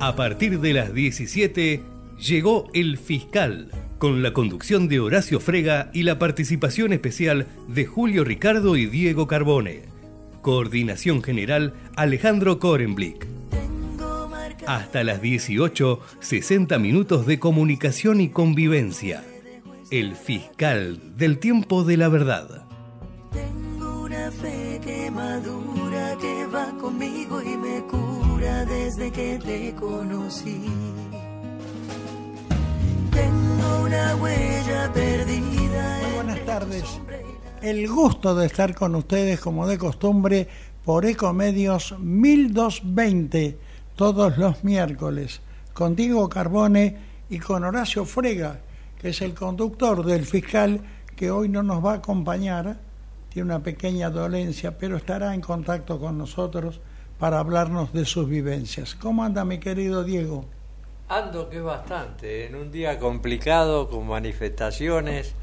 A partir de las 17 llegó El Fiscal, con la conducción de Horacio Frega y la participación especial de Julio Ricardo y Diego Carbone. Coordinación General Alejandro Korenblick. Hasta las 18, 60 minutos de comunicación y convivencia. El Fiscal del tiempo de la verdad. Tengo una fe que madura, que va conmigo y me desde que te conocí. Tengo una huella perdida. Muy buenas tardes. El gusto de estar con ustedes como de costumbre por Ecomedios 1220 todos los miércoles con Diego Carbone y con Horacio Frega, que es el conductor del fiscal que hoy no nos va a acompañar, tiene una pequeña dolencia, pero estará en contacto con nosotros para hablarnos de sus vivencias. ¿Cómo anda mi querido Diego? Ando que bastante, en un día complicado, con manifestaciones,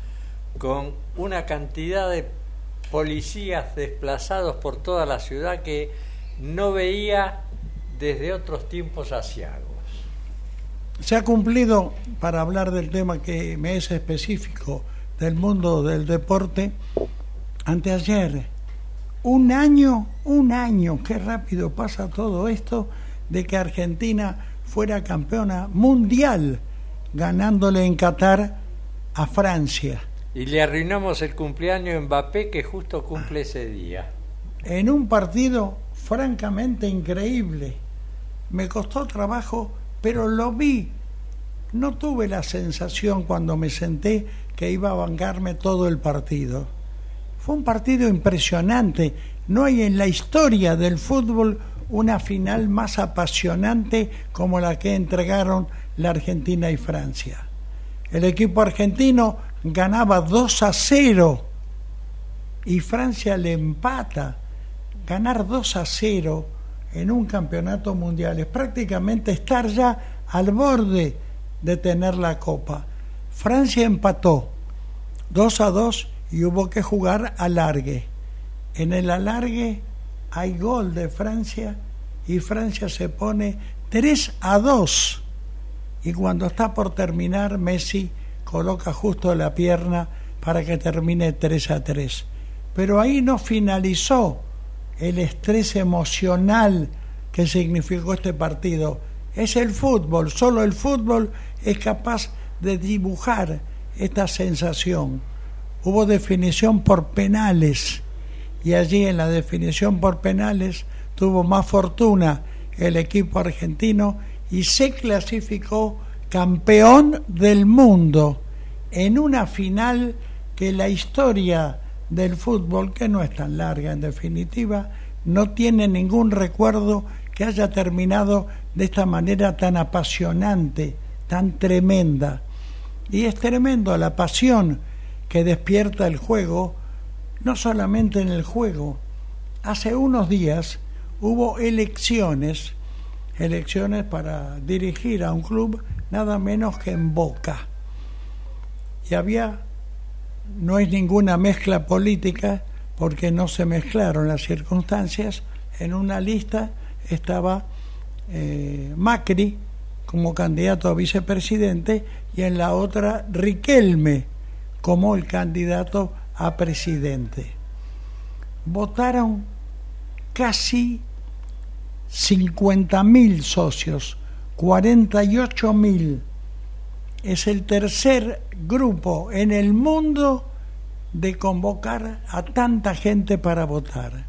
con una cantidad de policías desplazados por toda la ciudad que no veía desde otros tiempos asiagos. Se ha cumplido, para hablar del tema que me es específico del mundo del deporte, anteayer, un año, un año, qué rápido pasa todo esto, de que Argentina fuera campeona mundial, ganándole en Qatar a Francia. Y le arruinamos el cumpleaños a Mbappé que justo cumple ese día. En un partido francamente increíble. Me costó trabajo, pero lo vi. No tuve la sensación cuando me senté que iba a bancarme todo el partido. Fue un partido impresionante. No hay en la historia del fútbol una final más apasionante como la que entregaron la Argentina y Francia. El equipo argentino ganaba 2 a 0 y Francia le empata. Ganar 2 a 0 en un campeonato mundial es prácticamente estar ya al borde de tener la copa. Francia empató 2 a 2 y hubo que jugar alargue. En el alargue hay gol de Francia y Francia se pone 3 a 2. Y cuando está por terminar, Messi coloca justo la pierna para que termine 3 a 3. Pero ahí no finalizó el estrés emocional que significó este partido. Es el fútbol, solo el fútbol es capaz de dibujar esta sensación. Hubo definición por penales y allí en la definición por penales tuvo más fortuna el equipo argentino y se clasificó campeón del mundo en una final que la historia del fútbol, que no es tan larga en definitiva, no tiene ningún recuerdo que haya terminado de esta manera tan apasionante, tan tremenda. Y es tremendo la pasión que despierta el juego, no solamente en el juego. Hace unos días hubo elecciones, elecciones para dirigir a un club nada menos que en Boca. Y había, no es ninguna mezcla política, porque no se mezclaron las circunstancias, en una lista estaba eh, Macri como candidato a vicepresidente y en la otra Riquelme como el candidato a presidente. Votaron casi 50.000 socios, 48.000. Es el tercer grupo en el mundo de convocar a tanta gente para votar.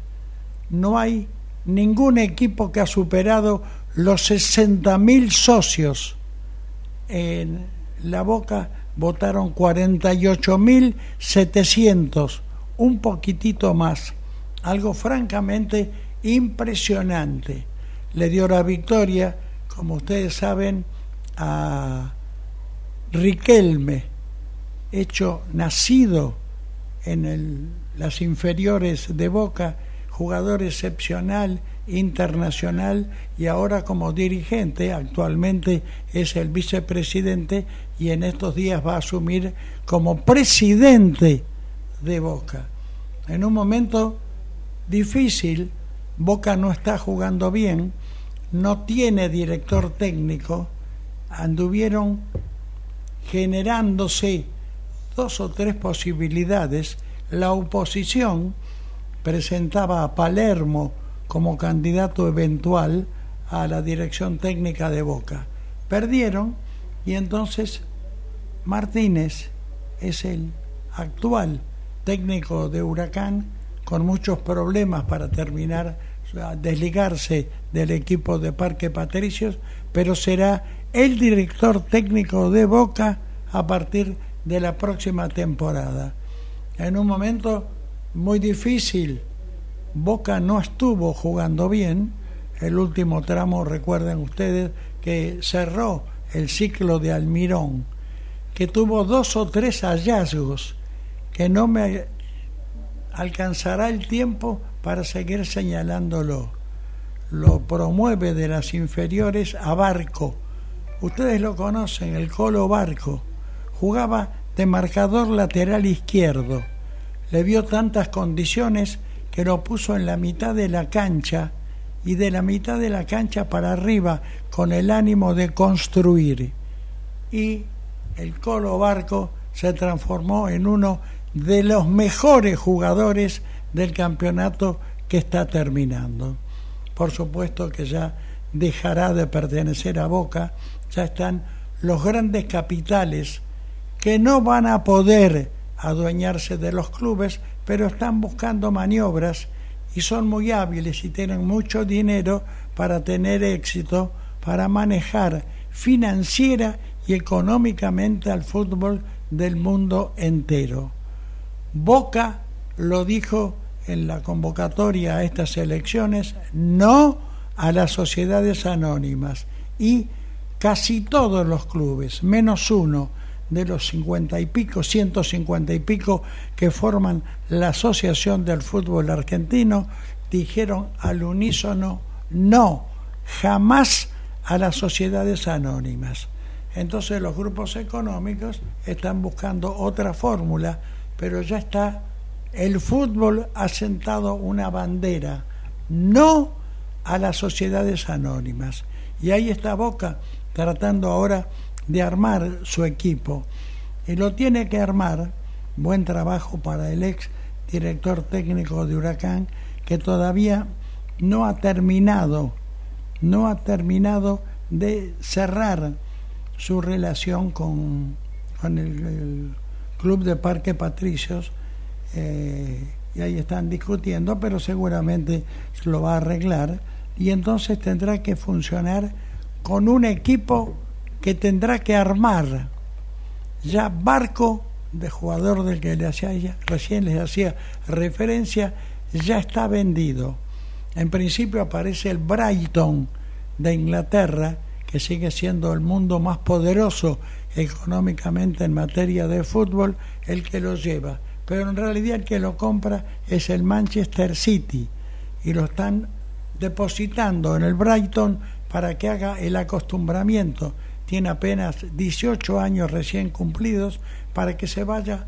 No hay ningún equipo que ha superado los 60.000 socios. En la Boca votaron 48.700, un poquitito más, algo francamente impresionante. Le dio la victoria, como ustedes saben, a Riquelme, hecho nacido en las inferiores de Boca, jugador excepcional, internacional y ahora como dirigente, actualmente es el vicepresidente y en estos días va a asumir como presidente de Boca. En un momento difícil, Boca no está jugando bien, no tiene director técnico, anduvieron generándose dos o tres posibilidades. La oposición presentaba a Palermo como candidato eventual a la dirección técnica de Boca. Perdieron y entonces Martínez es el actual técnico de Huracán con muchos problemas para terminar, desligarse del equipo de Parque Patricios, pero será el director técnico de Boca a partir de la próxima temporada. En un momento muy difícil, Boca no estuvo jugando bien, el último tramo, recuerden ustedes, que cerró el ciclo de Almirón, que tuvo dos o tres hallazgos que no me alcanzará el tiempo para seguir señalándolo. Lo promueve de las inferiores a Barco. Ustedes lo conocen, el Colo Barco. Jugaba de marcador lateral izquierdo. Le vio tantas condiciones que lo puso en la mitad de la cancha y de la mitad de la cancha para arriba con el ánimo de construir. Y el Colo Barco se transformó en uno de los mejores jugadores del campeonato que está terminando. Por supuesto que ya dejará de pertenecer a Boca, ya están los grandes capitales que no van a poder adueñarse de los clubes, pero están buscando maniobras y son muy hábiles y tienen mucho dinero para tener éxito, para manejar financiera y económicamente al fútbol del mundo entero. Boca lo dijo en la convocatoria a estas elecciones, no a las sociedades anónimas y casi todos los clubes, menos uno de los cincuenta y pico, ciento cincuenta y pico que forman la Asociación del Fútbol Argentino, dijeron al unísono no, jamás a las sociedades anónimas. Entonces los grupos económicos están buscando otra fórmula, pero ya está, el fútbol ha sentado una bandera, no a las sociedades anónimas. Y ahí está Boca tratando ahora de armar su equipo. Y lo tiene que armar, buen trabajo para el ex director técnico de Huracán, que todavía no ha terminado, no ha terminado de cerrar su relación con, con el, Club de Parque Patricios. Eh, y ahí están discutiendo, pero seguramente lo va a arreglar. Y entonces tendrá que funcionar con un equipo que tendrá que armar. Ya Barco, de jugador del que le hacía, recién les hacía referencia, ya está vendido. En principio aparece el Brighton de Inglaterra, que sigue siendo el mundo más poderoso económicamente en materia de fútbol, el que lo lleva. Pero en realidad el que lo compra es el Manchester City y lo están depositando en el Brighton para que haga el acostumbramiento. Tiene apenas 18 años recién cumplidos para que se vaya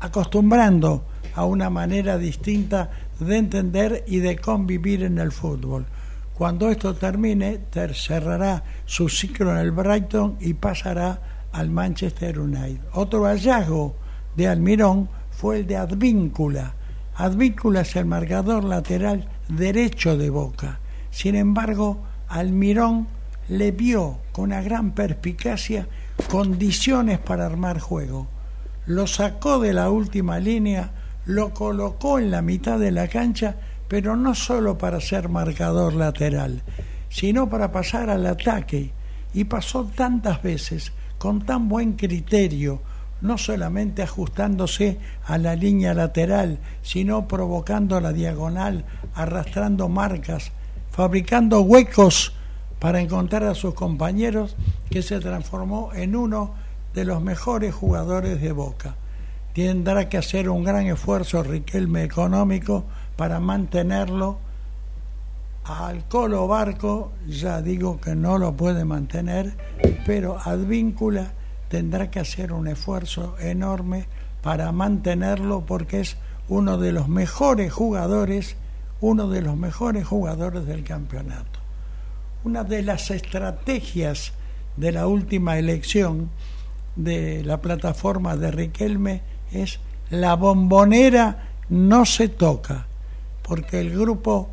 acostumbrando a una manera distinta de entender y de convivir en el fútbol. Cuando esto termine, cerrará su ciclo en el Brighton y pasará al Manchester United. Otro hallazgo de Almirón fue el de Advíncula. Advíncula es el marcador lateral derecho de Boca. Sin embargo, Almirón le vio con una gran perspicacia condiciones para armar juego. Lo sacó de la última línea, lo colocó en la mitad de la cancha pero no solo para ser marcador lateral, sino para pasar al ataque. Y pasó tantas veces, con tan buen criterio, no solamente ajustándose a la línea lateral, sino provocando la diagonal, arrastrando marcas, fabricando huecos para encontrar a sus compañeros, que se transformó en uno de los mejores jugadores de Boca. Tendrá que hacer un gran esfuerzo Riquelme económico para mantenerlo. Al Colo Barco ya digo que no lo puede mantener, pero Advíncula tendrá que hacer un esfuerzo enorme para mantenerlo porque es uno de los mejores jugadores, uno de los mejores jugadores del campeonato. Una de las estrategias de la última elección de la plataforma de Riquelme es la bombonera no se toca, porque el grupo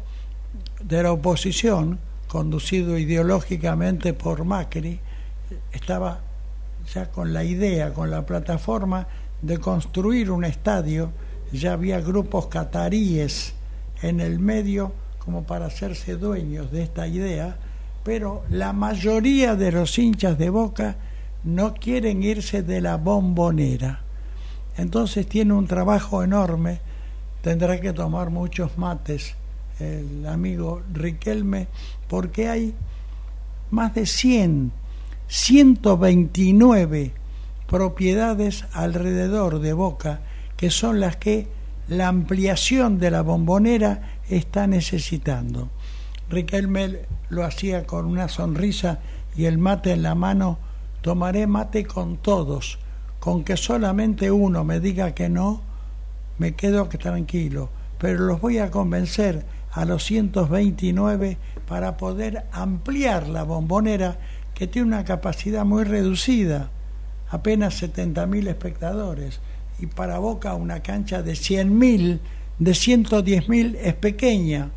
de la oposición, conducido ideológicamente por Macri, estaba ya con la idea, con la plataforma de construir un estadio, ya había grupos cataríes en el medio como para hacerse dueños de esta idea, pero la mayoría de los hinchas de Boca no quieren irse de la bombonera. Entonces tiene un trabajo enorme, tendrá que tomar muchos mates el amigo Riquelme, porque hay más de 100, 129 propiedades alrededor de Boca, que son las que la ampliación de la bombonera está necesitando. Riquelme lo hacía con una sonrisa y el mate en la mano, tomaré mate con todos, con que solamente uno me diga que no, me quedo tranquilo, pero los voy a convencer a los 129 para poder ampliar la bombonera que tiene una capacidad muy reducida, apenas 70.000 espectadores, y para Boca una cancha de 100.000, de 110.000 es pequeña,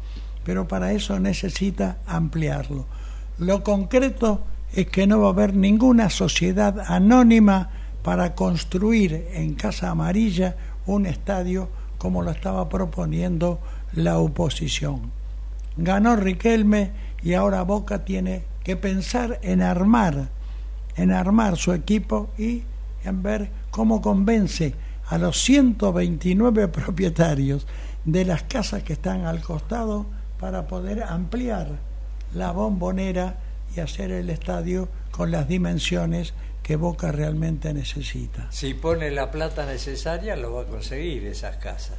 pero para eso necesita ampliarlo. Lo concreto es que no va a haber ninguna sociedad anónima para construir en Casa Amarilla un estadio como lo estaba proponiendo la oposición. Ganó Riquelme y ahora Boca tiene que pensar en armar, en armar su equipo y en ver cómo convence a los 129 propietarios de las casas que están al costado para poder ampliar la bombonera y hacer el estadio con las dimensiones que Boca realmente necesita. Si pone la plata necesaria, lo va a conseguir esas casas.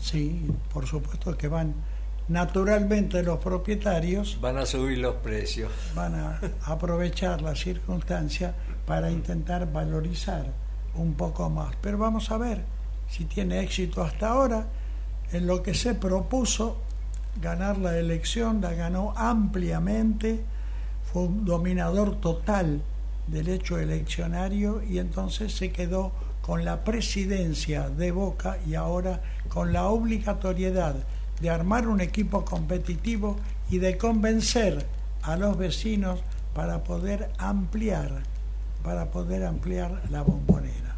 Sí, por supuesto que van. Naturalmente los propietarios van a subir los precios. Van a aprovechar la circunstancia para intentar valorizar un poco más. Pero vamos a ver si tiene éxito hasta ahora. En lo que se propuso ganar la elección, la ganó ampliamente, fue un dominador total del hecho eleccionario y entonces se quedó con la presidencia de Boca y ahora con la obligatoriedad de armar un equipo competitivo y de convencer a los vecinos para poder ampliar, para poder ampliar la bombonera.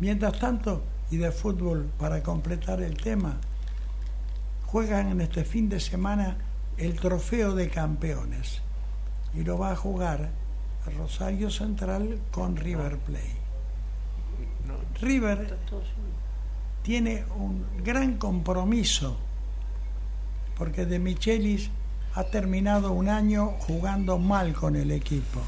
Mientras tanto, y de fútbol para completar el tema, juegan en este fin de semana el trofeo de campeones y lo va a jugar Rosario Central con River Plate. River tiene un gran compromiso porque De Michelis ha terminado un año jugando mal con el equipo.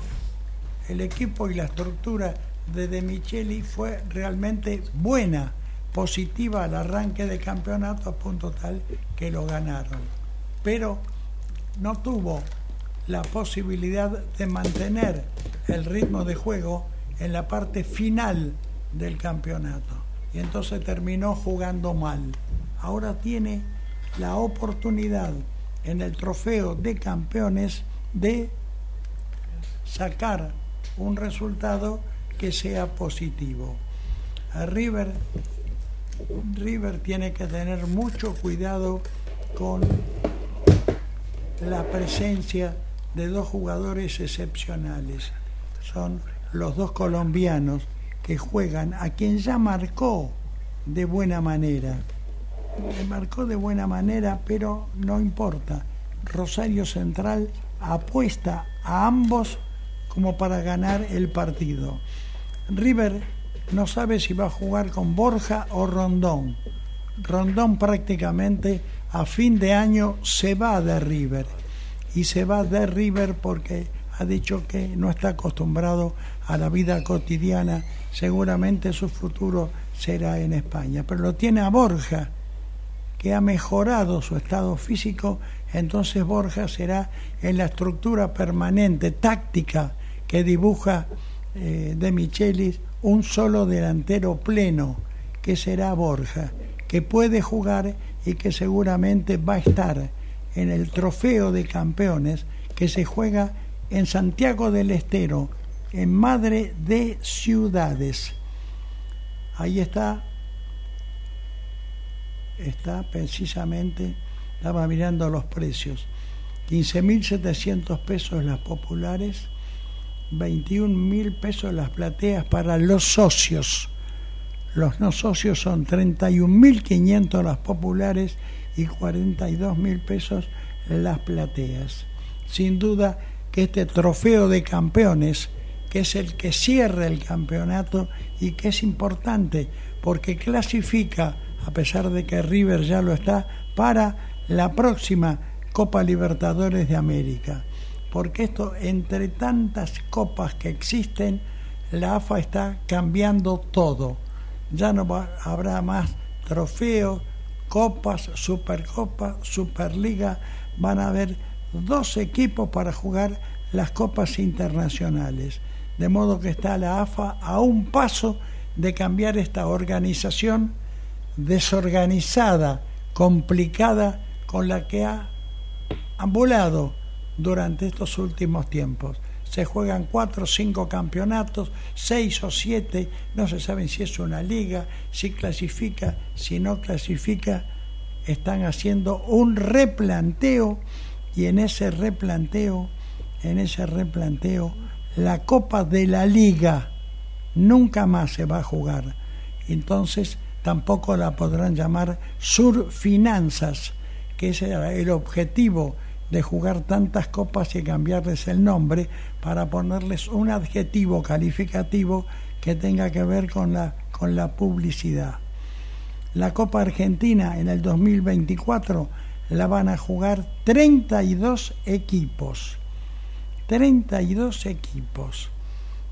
El equipo y la estructura de De Michelis fue realmente buena, positiva al arranque de campeonato a punto tal que lo ganaron. Pero no tuvo la posibilidad de mantener el ritmo de juego en la parte final del campeonato. Y entonces terminó jugando mal. Ahora tiene la oportunidad en el trofeo de campeones de sacar un resultado que sea positivo. River, River tiene que tener mucho cuidado con la presencia de dos jugadores excepcionales. Son los dos colombianos que juegan a quien ya marcó de buena manera. marcó de buena manera, pero no importa. Rosario Central apuesta a ambos como para ganar el partido. River no sabe si va a jugar con Borja o Rondón. Rondón prácticamente a fin de año se va de River y se va de River porque ha dicho que no está acostumbrado a la vida cotidiana, seguramente su futuro será en España. Pero lo tiene a Borja, que ha mejorado su estado físico, entonces Borja será en la estructura permanente, táctica, que dibuja eh, de Michelis, un solo delantero pleno, que será Borja, que puede jugar y que seguramente va a estar en el trofeo de campeones que se juega en Santiago del Estero, en Madre de Ciudades. Ahí está, está precisamente, estaba mirando los precios. 15.700 pesos las populares, 21.000 pesos las plateas para los socios. Los no socios son 31.500 las populares y 42.000 pesos las plateas. Sin duda que este trofeo de campeones, que es el que cierra el campeonato y que es importante porque clasifica, a pesar de que River ya lo está, para la próxima Copa Libertadores de América. Porque esto, entre tantas copas que existen, la AFA está cambiando todo. Ya no habrá más trofeos, copas, supercopas, superliga. Van a haber dos equipos para jugar las copas internacionales. De modo que está la AFA a un paso de cambiar esta organización desorganizada, complicada, con la que ha ambulado durante estos últimos tiempos. Se juegan cuatro o cinco campeonatos, seis o siete, no se sabe si es una liga, si clasifica, si no clasifica. Están haciendo un replanteo y en ese replanteo, en ese replanteo, la Copa de la Liga nunca más se va a jugar. Entonces tampoco la podrán llamar Surfinanzas, que ese era el objetivo de jugar tantas copas y cambiarles el nombre para ponerles un adjetivo calificativo que tenga que ver con la, con la publicidad. La Copa Argentina en el 2024 la van a jugar 32 equipos. 32 equipos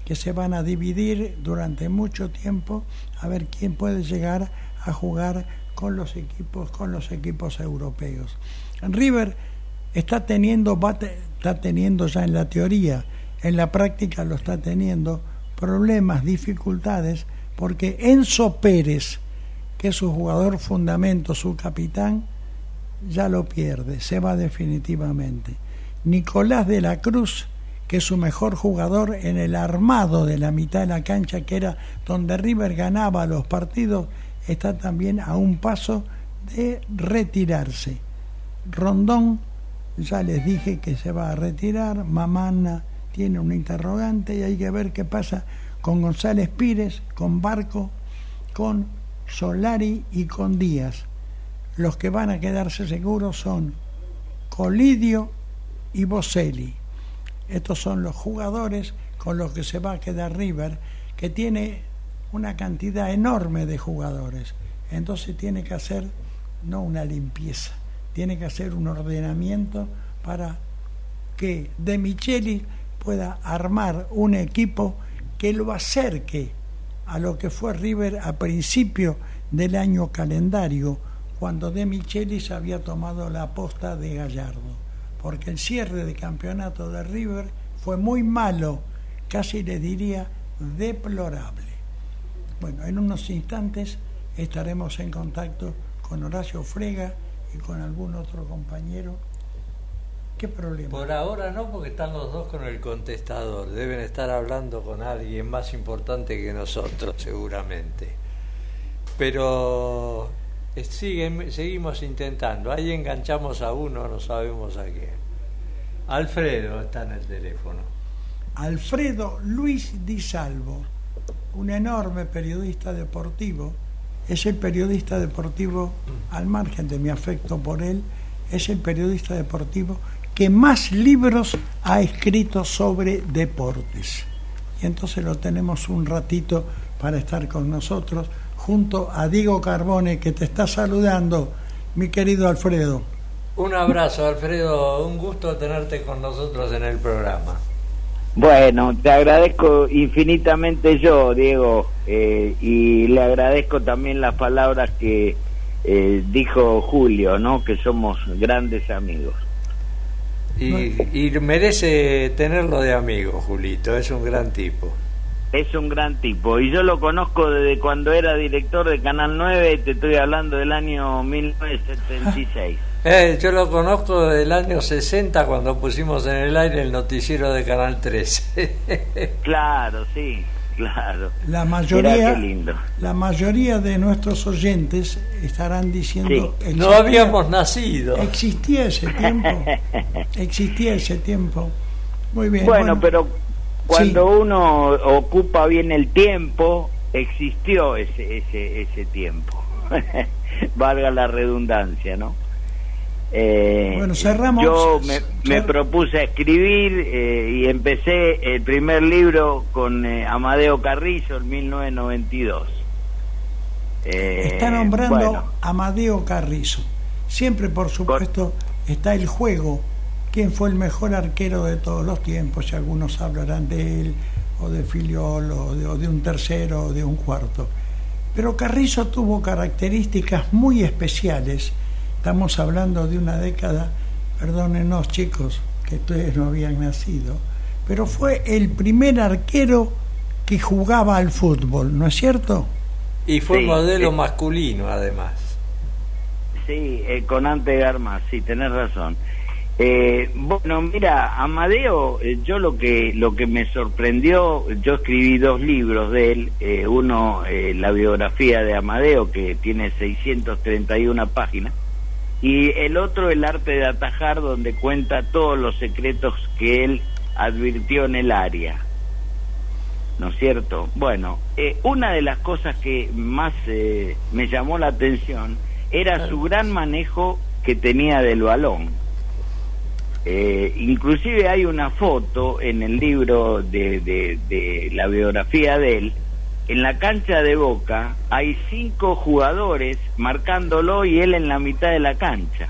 que se van a dividir durante mucho tiempo a ver quién puede llegar a jugar con los equipos con los equipos europeos. River está teniendo está teniendo ya en la teoría, en la práctica lo está teniendo problemas, dificultades porque Enzo Pérez, que es su jugador fundamento, su capitán, ya lo pierde, se va definitivamente. Nicolás de la Cruz, que es su mejor jugador en el armado de la mitad de la cancha, que era donde River ganaba los partidos, está también a un paso de retirarse. Rondón, ya les dije que se va a retirar, Mamana tiene un interrogante y hay que ver qué pasa con González Pires, con Barco, con Solari y con Díaz los que van a quedarse seguros son Colidio y Boselli. Estos son los jugadores con los que se va a quedar River, que tiene una cantidad enorme de jugadores. Entonces tiene que hacer no una limpieza, tiene que hacer un ordenamiento para que De Micheli pueda armar un equipo que lo acerque a lo que fue River a principio del año calendario, cuando De Michelis había tomado la aposta de Gallardo, porque el cierre de campeonato de River fue muy malo, casi le diría deplorable. Bueno, en unos instantes estaremos en contacto con Horacio Frega y con algún otro compañero. ¿Qué problema? Por ahora no, porque están los dos con el contestador. Deben estar hablando con alguien más importante que nosotros, seguramente. Pero seguimos intentando. Ahí enganchamos a uno, no sabemos a quién. Alfredo está en el teléfono. Alfredo Luis Di Salvo, un enorme periodista deportivo, es el periodista deportivo, al margen de mi afecto por él, es el periodista deportivo que más libros ha escrito sobre deportes. Y entonces lo tenemos un ratito para estar con nosotros junto a Diego Carbone que te está saludando, mi querido Alfredo. Un abrazo, Alfredo, un gusto tenerte con nosotros en el programa. Bueno, te agradezco infinitamente yo, Diego, eh, y le agradezco también las palabras que eh, dijo Julio, ¿no? Que somos grandes amigos. Y, y merece tenerlo de amigo, Julito, es un gran tipo. Es un gran tipo. Y yo lo conozco desde cuando era director de Canal 9, te estoy hablando del año 1976. Eh, yo lo conozco desde el año 60 cuando pusimos en el aire el noticiero de Canal 13. claro, sí, claro. La mayoría, la mayoría de nuestros oyentes estarán diciendo... No habíamos nacido. Existía ese tiempo. existía ese tiempo. Muy bien. Bueno, pero cuando uno ocupa bien el tiempo, existió ese, ese, ese tiempo. Valga la redundancia, ¿no? Eh, bueno, cerramos. Yo me, propuse escribir eh, y empecé el primer libro con eh, Amadeo Carrizo en 1992. está nombrando Amadeo Carrizo. Siempre, por supuesto, está el juego. ¿Quién fue el mejor arquero de todos los tiempos? Si algunos hablarán de él, o de Filiol, o de, o de un tercero, o de un cuarto. Pero Carrizo tuvo características muy especiales Estamos hablando de una década, perdónenos chicos, que ustedes no habían nacido, pero fue el primer arquero que jugaba al fútbol, ¿no es cierto? Y fue modelo masculino además. Sí, eh, con Ante Garmas, sí, tenés razón. Eh, bueno, mira, Amadeo, eh, yo lo que lo que me sorprendió, yo escribí dos libros de él, eh, uno la biografía de Amadeo que tiene 631 páginas y el otro el arte de atajar donde cuenta todos los secretos que él advirtió en el área. ¿No es cierto? Bueno, eh, una de las cosas que más eh, me llamó la atención era su gran manejo que tenía del balón. Eh, inclusive hay una foto en el libro de, de la biografía de él en la cancha de Boca hay cinco jugadores marcándolo y él en la mitad de la cancha,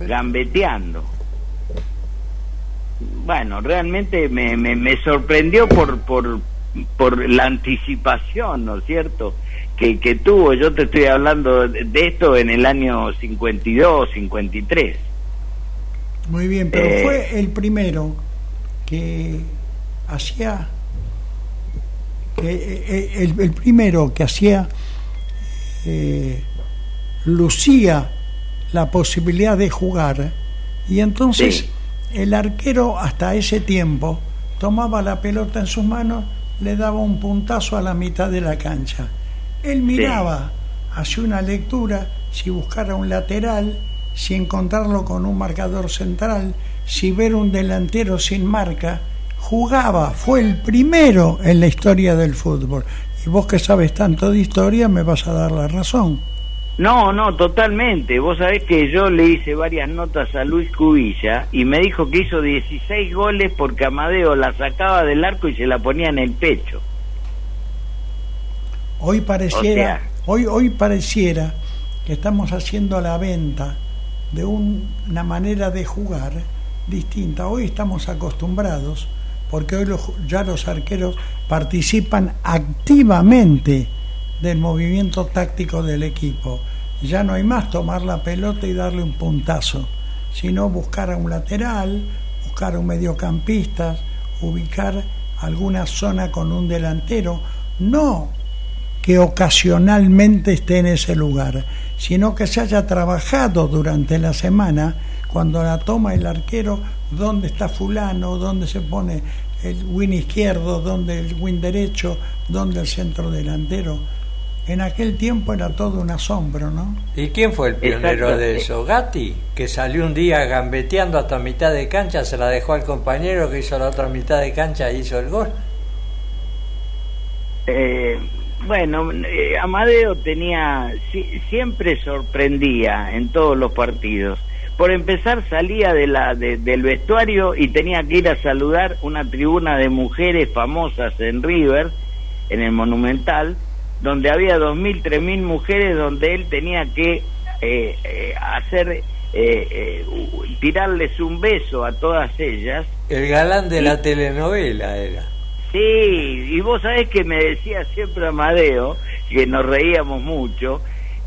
gambeteando. Bueno, realmente me, me, sorprendió por, por, por la anticipación, ¿no es cierto?, que, que tuvo. Yo te estoy hablando de esto en el año 52, 53. Muy bien, pero eh, fue el primero que hacía eh, eh, el, primero que hacía, eh, lucía la posibilidad de jugar. Y entonces el arquero hasta ese tiempo tomaba la pelota en sus manos, le daba un puntazo a la mitad de la cancha. Él miraba, hacía una lectura, si buscara un lateral, si encontrarlo con un marcador central, si ver un delantero sin marca, jugaba, fue el primero en la historia del fútbol. Y vos que sabes tanto de historia me vas a dar la razón. No, no, totalmente. Vos sabés que yo le hice varias notas a Luis Cubilla y me dijo que hizo 16 goles porque Amadeo la sacaba del arco y se la ponía en el pecho. Hoy pareciera, hoy, hoy pareciera que estamos haciendo la venta de una manera de jugar distinta. Hoy estamos acostumbrados porque hoy ya los arqueros participan activamente del movimiento táctico del equipo. Ya no hay más tomar la pelota y darle un puntazo, sino buscar a un lateral, buscar a un mediocampista, ubicar alguna zona con un delantero, no que ocasionalmente esté en ese lugar, sino que se haya trabajado durante la semana cuando la toma el arquero, dónde está fulano, dónde se pone el win izquierdo, donde el win derecho, donde el centro delantero. En aquel tiempo era todo un asombro, ¿no? ¿Y quién fue el pionero de eso? Gatti, que salió un día gambeteando hasta mitad de cancha, se la dejó al compañero que hizo la otra mitad de cancha y hizo el gol. Eh, bueno, eh, Amadeo tenía, siempre sorprendía en todos los partidos por empezar salía de la del vestuario y tenía que ir a saludar una tribuna de mujeres famosas en River, en el Monumental, donde había dos mil, tres mil mujeres, donde él tenía que eh, eh, hacer, eh, tirarles un beso a todas ellas. El galán de la telenovela era. Sí, y vos sabés que me decía siempre Amadeo, que nos reíamos mucho,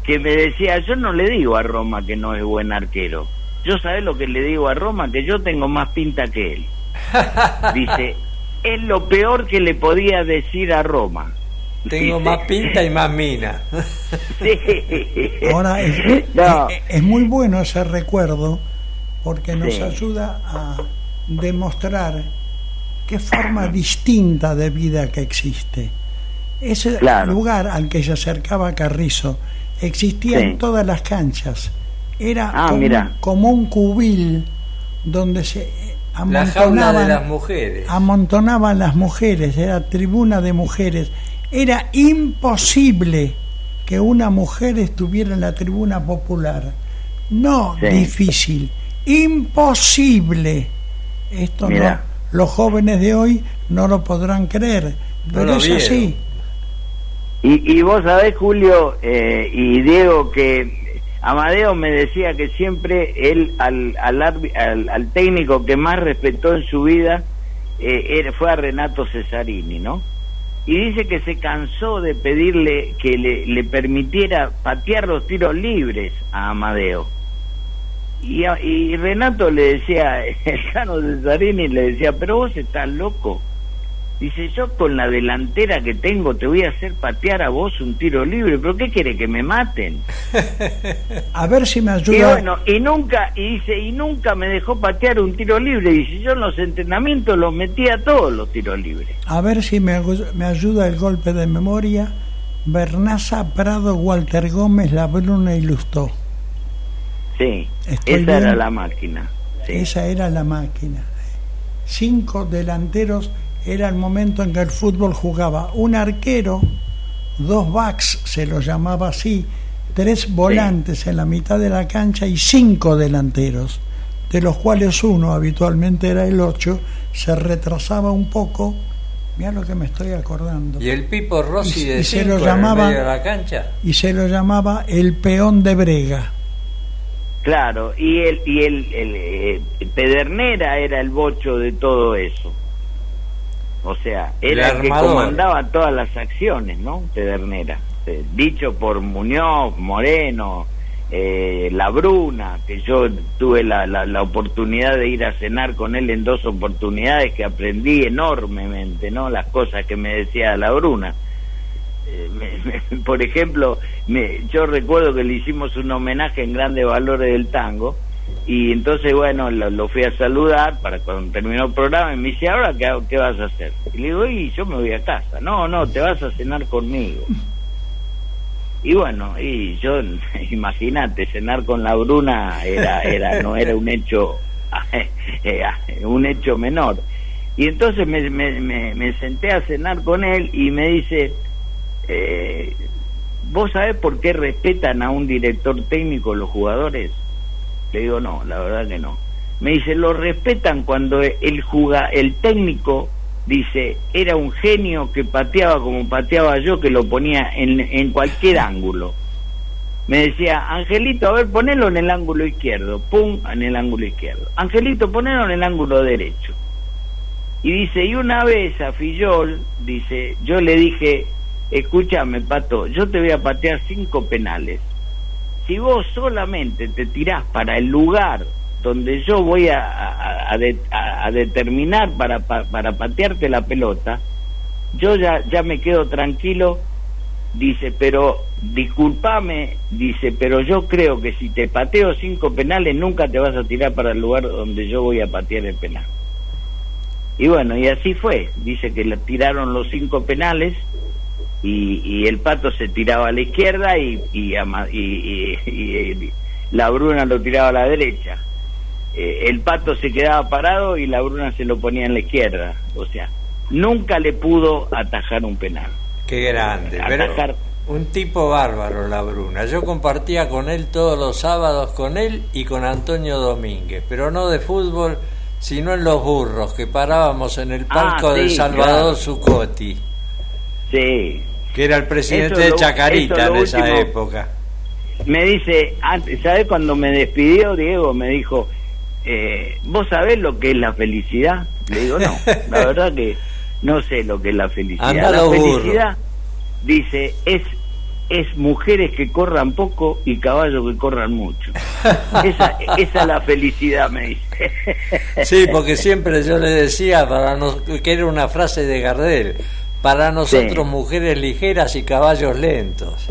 que me decía, yo no le digo a Roma que no es buen arquero, yo sabés lo que le digo a Roma, que yo tengo más pinta que él. Dice, es lo peor que le podía decir a Roma. Tengo más pinta y más mina. Ahora, es, muy bueno ese recuerdo porque nos ayuda a demostrar qué forma distinta de vida que existe. Ese lugar al que se acercaba Carrizo existía en todas las canchas. Era ah, como, un cubil donde se amontonaban las mujeres. Amontonaban las mujeres, era tribuna de mujeres. Era imposible que una mujer estuviera en la tribuna popular. No difícil, imposible. Esto no, los jóvenes de hoy no lo podrán creer, pero es así. Y, vos sabés, Julio eh, y Diego, que Amadeo me decía que siempre él al, al, al, técnico que más respetó en su vida eh, fue a Renato Cesarini, ¿no? Y dice que se cansó de pedirle que le, permitiera patear los tiros libres a Amadeo. Y, y Renato le decía, el Jano Cesarini le decía, pero vos estás loco Dice, yo con la delantera que tengo te voy a hacer patear a vos un tiro libre, pero ¿qué quiere que me maten? a ver si me ayuda. Y bueno, y nunca, y dice, y nunca me dejó patear un tiro libre. Dice, yo en los entrenamientos los metía todos los tiros libres. A ver si me, me ayuda el golpe de memoria. Bernaza, Prado, Walter Gómez, La Bruna y Lustó. Sí, esa era la máquina. Esa era la máquina. Cinco delanteros era el momento en que el fútbol jugaba un arquero, dos backs, se lo llamaba así, tres volantes en la mitad de la cancha y cinco delanteros, de los cuales uno, habitualmente era el ocho, se retrasaba un poco. Mira lo que me estoy acordando. Y el Pipo Rossi de se lo llamaba, de la cancha. Y se lo llamaba el peón de Brega. Claro, y el, y el, el eh, Pedernera era el bocho de todo eso. O sea, era el que comandaba todas las acciones, ¿no? Pedernera. Eh, dicho por Muñoz, Moreno, eh, La Bruna, que yo tuve la, la, oportunidad de ir a cenar con él en dos oportunidades que aprendí enormemente, ¿no? Las cosas que me decía La Bruna. Eh, por ejemplo, me, yo recuerdo que le hicimos un homenaje en grandes valores del tango y entonces, bueno, lo, fui a saludar para cuando terminó el programa y me dice, ¿ahora qué, qué vas a hacer? Y le digo, y yo me voy a casa. No, no, te vas a cenar conmigo. Y bueno, y yo, imagínate, cenar con la Bruna era, era, no era un hecho, un hecho menor. Y entonces me, me, me, senté a cenar con él y me dice, eh, ¿vos sabés por qué respetan a un director técnico los jugadores? Le digo, no, la verdad que no. Me dice, lo respetan cuando el, juga, el técnico dice, era un genio que pateaba como pateaba yo, que lo ponía en, en cualquier ángulo. Me decía, Angelito, a ver, ponelo en el ángulo izquierdo. Pum, en el ángulo izquierdo. Angelito, ponelo en el ángulo derecho. Y dice, y una vez a Fillol, dice, yo le dije, escúchame, Pato, yo te voy a patear cinco penales si vos solamente te tirás para el lugar donde yo voy a, a, determinar para, para, patearte la pelota, yo ya, ya me quedo tranquilo, dice, pero discúlpame, dice, pero yo creo que si te pateo cinco penales nunca te vas a tirar para el lugar donde yo voy a patear el penal. Y bueno, y así fue, dice que le tiraron los cinco penales y, el pato se tiraba a la izquierda y, y, y, la bruna lo tiraba a la derecha. Eh, el pato se quedaba parado y la bruna se lo ponía en la izquierda. O sea, nunca le pudo atajar un penal. Qué grande. un tipo bárbaro la bruna. Yo compartía con él todos los sábados con él y con Antonio Domínguez, pero no de fútbol, sino en los burros que parábamos en el palco ah, de Salvador Zucotti. Sí. Que era el presidente de Chacarita en esa época. Me dice, antes, ¿sabes cuando me despidió Diego? Me dijo, eh, ¿vos sabés lo que es la felicidad? Le digo, no, la verdad que no sé lo que es la felicidad. la felicidad, dice, es es mujeres que corran poco y caballos que corran mucho. Esa, esa es la felicidad, me dice. Sí, porque siempre yo le decía, para nos, que era una frase de Gardel, para nosotros Sí. mujeres ligeras y caballos lentos.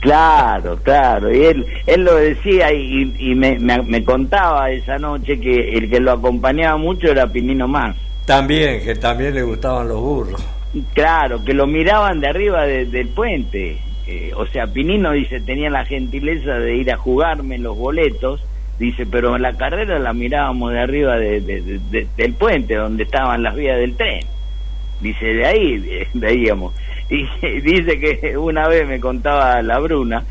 Claro, claro. Y él, él lo decía y, y me, me, me contaba esa noche que el que lo acompañaba mucho era Pinino Más. También, que también le gustaban los burros. Claro, que lo miraban de arriba de- del puente. Eh, o sea, Pinino dice, tenía la gentileza de ir a jugarme los boletos. Dice, pero en la carrera la mirábamos de arriba de- de- de- de- del puente, donde estaban las vías del tren. Dice, de ahí veíamos. Y dice que una vez me contaba la Bruna,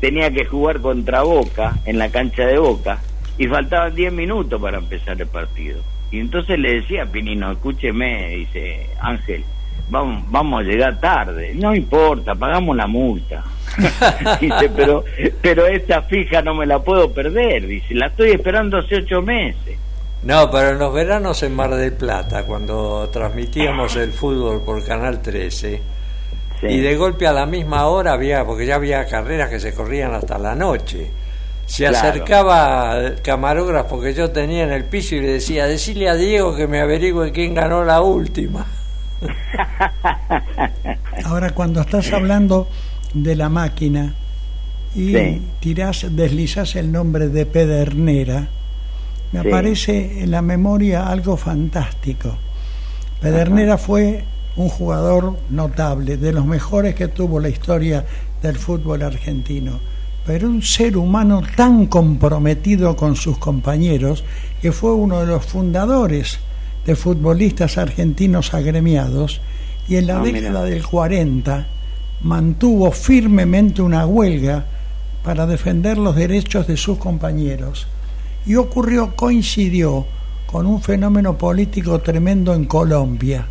tenía que jugar contra Boca, en la cancha de Boca, y faltaban 10 minutos para empezar el partido. Y entonces le decía a Pinino, escúcheme, dice Ángel, vamos, vamos a llegar tarde, no importa, pagamos la multa. dice, pero, pero esta fija no me la puedo perder, dice, la estoy esperando hace ocho meses. No, pero en los veranos en Mar del Plata, cuando transmitíamos el fútbol por Canal 13, Sí. y de golpe a la misma hora había, porque ya había carreras que se corrían hasta la noche. Se Claro. acercaba el camarógrafo que yo tenía en el piso y le decía, decile a Diego que me averigüe quién ganó la última. Ahora, cuando estás hablando de la máquina y Sí. tirás, deslizás el nombre de Pedernera, me Sí. aparece en la memoria algo fantástico. Pedernera fue un jugador notable, de los mejores que tuvo la historia del fútbol argentino, pero un ser humano tan comprometido con sus compañeros que fue uno de los fundadores de futbolistas argentinos agremiados y en la Ah, mira. década del 40 mantuvo firmemente una huelga para defender los derechos de sus compañeros. Y ocurrió, coincidió con un fenómeno político tremendo en Colombia.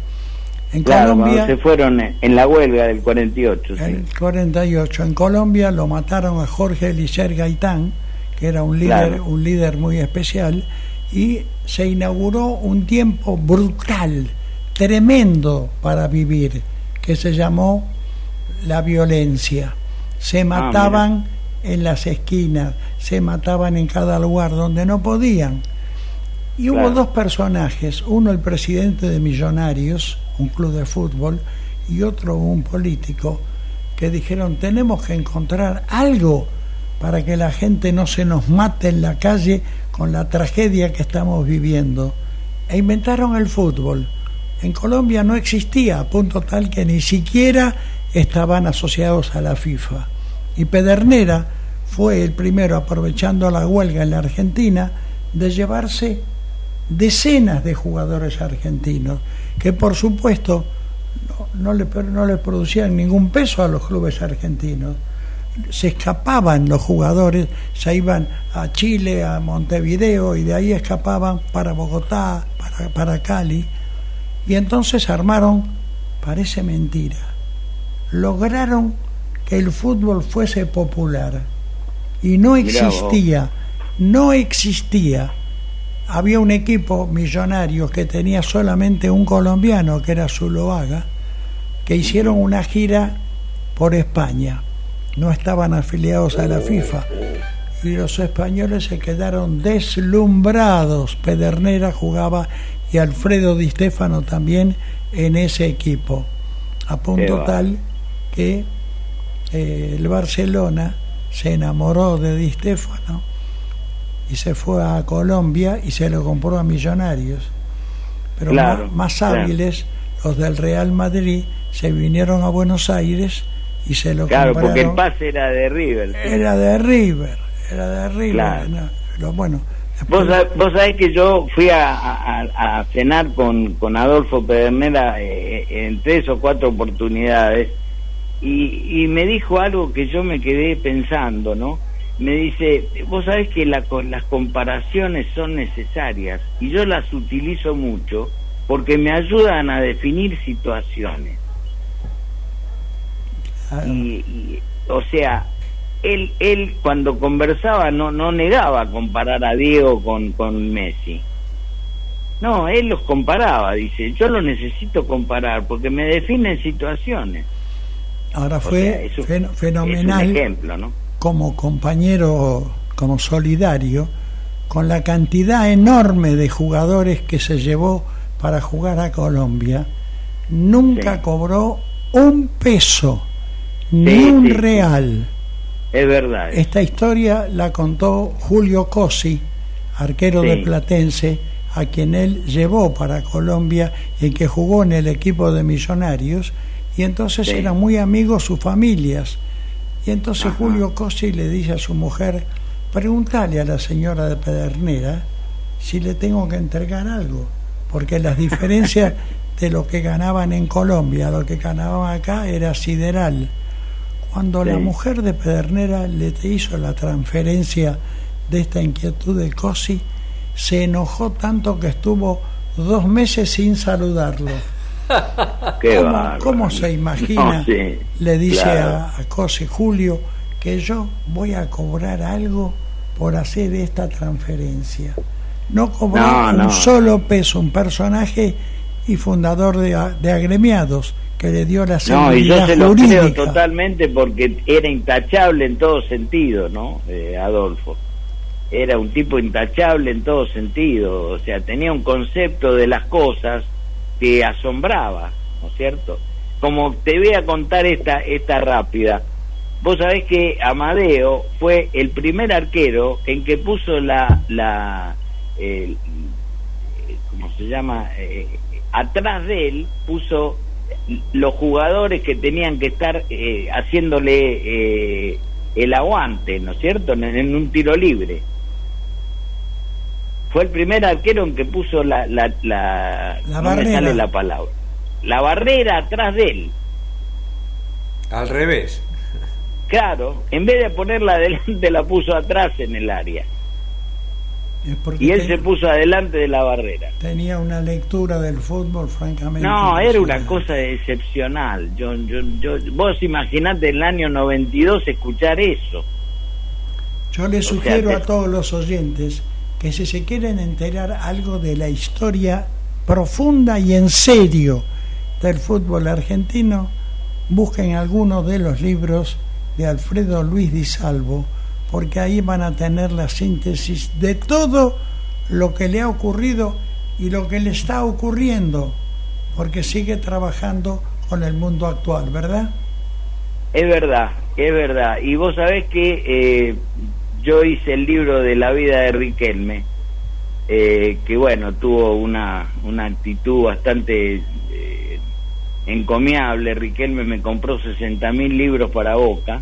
En Claro, Colombia, se fueron en la huelga del 48, sí. en el 48, en Colombia lo mataron a Jorge Eliezer Gaitán, que era un líder, Claro. un líder muy especial, y se inauguró un tiempo brutal, tremendo para vivir, que se llamó la violencia. Se mataban en las esquinas, se mataban en cada lugar donde no podían. Y hubo dos personajes, uno el presidente de Millonarios, un club de fútbol, y otro un político, que dijeron tenemos que encontrar algo para que la gente no se nos mate en la calle con la tragedia que estamos viviendo. E inventaron el fútbol. En Colombia no existía, a punto tal que ni siquiera estaban asociados a la FIFA. Y Pedernera fue el primero, aprovechando la huelga en la Argentina, de llevarse decenas de jugadores argentinos, que por supuesto no, no le, no producían ningún peso a los clubes argentinos. Se escapaban los jugadores, se iban a Chile, a Montevideo, y de ahí escapaban para Bogotá, para, para Cali, y entonces armaron, parece mentira, lograron que el fútbol fuese popular, y no existía, no existía había un equipo millonario que tenía solamente un colombiano, que era Zuloaga, que hicieron una gira por España. No estaban afiliados a la FIFA. Y los españoles se quedaron deslumbrados. Pedernera jugaba y Alfredo Di Stéfano también en ese equipo. A punto tal que eh, el Barcelona se enamoró de Di Stéfano y se fue a Colombia y se lo compró a Millonarios. Pero Claro, más, más claro. hábiles, los del Real Madrid, se vinieron a Buenos Aires y se lo Claro, compraron. porque el pase era de River. Era de River, era de River. Claro. lo bueno. Vos, vos sabés que yo fui a, a- a cenar con, con Adolfo Pedernera eh, en tres o cuatro oportunidades y, y me dijo algo que yo me quedé pensando, ¿no? Me dice, vos sabés que la las comparaciones son necesarias y yo las utilizo mucho porque me ayudan a definir situaciones. Ah, y, y, o sea él él cuando conversaba no no negaba comparar a Diego con con Messi no él los comparaba dice yo lo necesito comparar porque me definen situaciones ahora O fue sea, un- fenomenal ejemplo no como compañero como solidario con la cantidad enorme de jugadores que se llevó para jugar a Colombia, nunca Sí. cobró un peso, ni un sí, real. Es verdad. Esta historia la contó Julio Cosi, arquero de Platense, a quien él llevó para Colombia y que jugó en el equipo de Millonarios, y entonces Sí. eran muy amigos sus familias. Y entonces Ajá. Julio Cosi le dice a su mujer, pregúntale a la señora de Pedernera si le tengo que entregar algo, porque las diferencias de lo que ganaban en Colombia a lo que ganaban acá era sideral. Cuando la mujer de Pedernera le hizo la transferencia de esta inquietud de Cosi, se enojó tanto que estuvo dos meses sin saludarlo. Qué ¿Cómo, se imagina? No, sí, le dice claro. a, a Julio que yo voy a cobrar algo por hacer esta transferencia. No cobró No, un solo peso, un personaje y fundador de, de agremiados que le dio la No, y yo seguridad se lo jurídica. creo totalmente porque era intachable en todo sentido, ¿no? Eh, Adolfo. Era un tipo intachable en todo sentido, o sea, tenía un concepto de las cosas que asombraba, ¿no es cierto? Como te voy a contar esta, esta rápida. Vos sabés que Amadeo fue el primer arquero en que puso la, la el- ¿cómo se llama? Eh, atrás de él puso los jugadores que tenían que estar eh, haciéndole eh, el aguante, ¿no es cierto?, en un tiro libre. Fue el primer arquero en que puso la... La, la, La no me barrera. sale la palabra. La barrera atrás de él. Al revés. Claro, en vez de ponerla adelante la puso atrás en el área. Y él se puso adelante de la barrera. tenía una lectura del fútbol francamente. No, era una cosa excepcional. Yo, yo, yo, vos imaginate en el año 92 escuchar eso. Yo le sugiero te- a todos los oyentes que si se quieren enterar algo de la historia profunda y en serio del fútbol argentino, busquen algunos de los libros de Alfredo Luis Di Salvo, porque ahí van a tener la síntesis de todo lo que le ha ocurrido y lo que le está ocurriendo, porque sigue trabajando con el mundo actual, ¿verdad? Es verdad, es verdad. Y vos sabés que eh, yo hice el libro de la vida de Riquelme, eh, que bueno, tuvo una, una actitud bastante eh, encomiable. Riquelme me compró 60 mil libros para Boca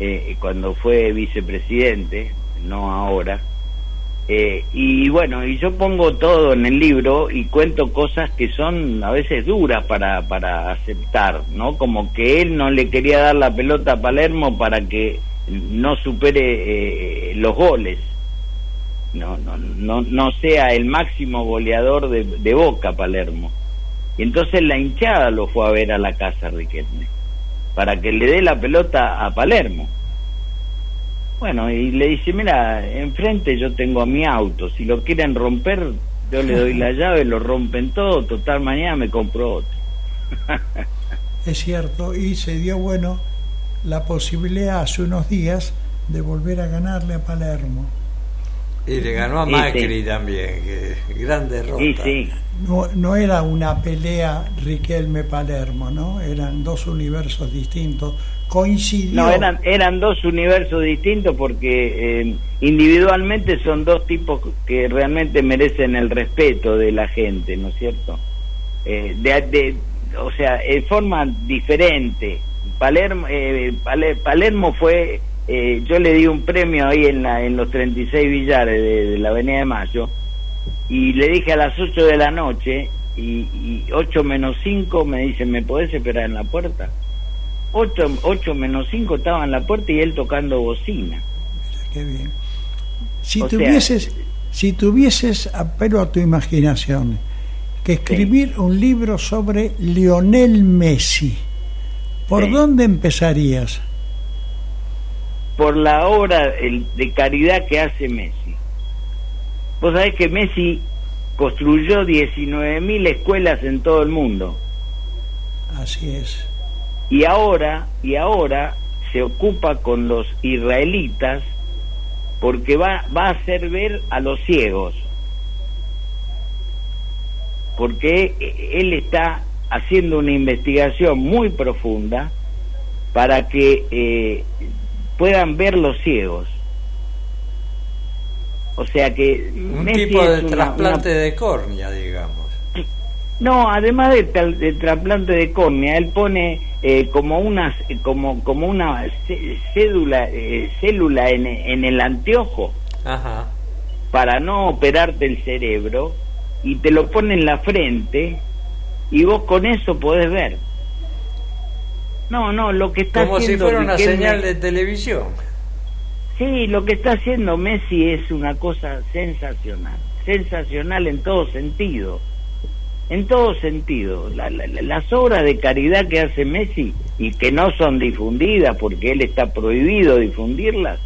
eh, cuando fue vicepresidente, no ahora. Eh, y bueno, y yo pongo todo en el libro y cuento cosas que son a veces duras para, para aceptar, ¿no? Como que él no le quería dar la pelota a Palermo para que no supere eh, los goles, no, no, no, no sea el máximo goleador de, de Boca Palermo. Y entonces la hinchada lo fue a ver a la casa Riquelme, para que le dé la pelota a Palermo. Bueno, y le dice, mira, enfrente yo tengo a mi auto, si lo quieren romper, yo le doy la llave, lo rompen todo, total, mañana me compro otro. Es cierto, y se dio bueno la posibilidad hace unos días de volver a ganarle a Palermo. Y le ganó a Sí, Macri sí. también, que gran derrota. Sí, sí, No, no era una pelea Riquelme-Palermo, ¿no? Eran dos universos distintos. Coincidió. no, eran, eran dos universos distintos porque eh, individualmente son dos tipos que realmente merecen el respeto de la gente, ¿no es cierto? Eh, de, de- o sea, en forma diferente. Palermo, eh, Pale- Palermo fue, eh, yo le di un premio ahí en, la, en los 36 billares de, de la Avenida de Mayo y le dije a las 8 de la noche y, y 8 menos 5 me dice, ¿me podés esperar en la puerta? 8, 8 menos 5 estaba en la puerta y él tocando bocina. Qué bien. Si O sea- tuvieses, si tuvieses apelo a tu imaginación, que escribir un libro sobre Lionel Messi, ¿por Sí. dónde empezarías? por la obra de caridad que hace Messi. Vos sabés que Messi construyó 19.000 escuelas en todo el mundo Así es. y ahora y ahora se ocupa con los israelitas porque va, va a hacer ver a los ciegos, porque él está haciendo una investigación muy profunda para que eh, puedan ver los ciegos. O sea que... Un tipo de trasplante de córnea, digamos. No, además del, trasplante de córnea, él pone eh, como una como como una cédula eh, célula en, en, el anteojo Ajá. para no operarte el cerebro y te lo pone en la frente y vos con eso podés ver. No, no, lo que está como haciendo si fuera una señal de televisión. Sí, lo que está haciendo Messi es una cosa sensacional, sensacional en todo sentido en todo sentido. las obras de caridad que hace Messi y que no son difundidas porque él está prohibido difundirlas,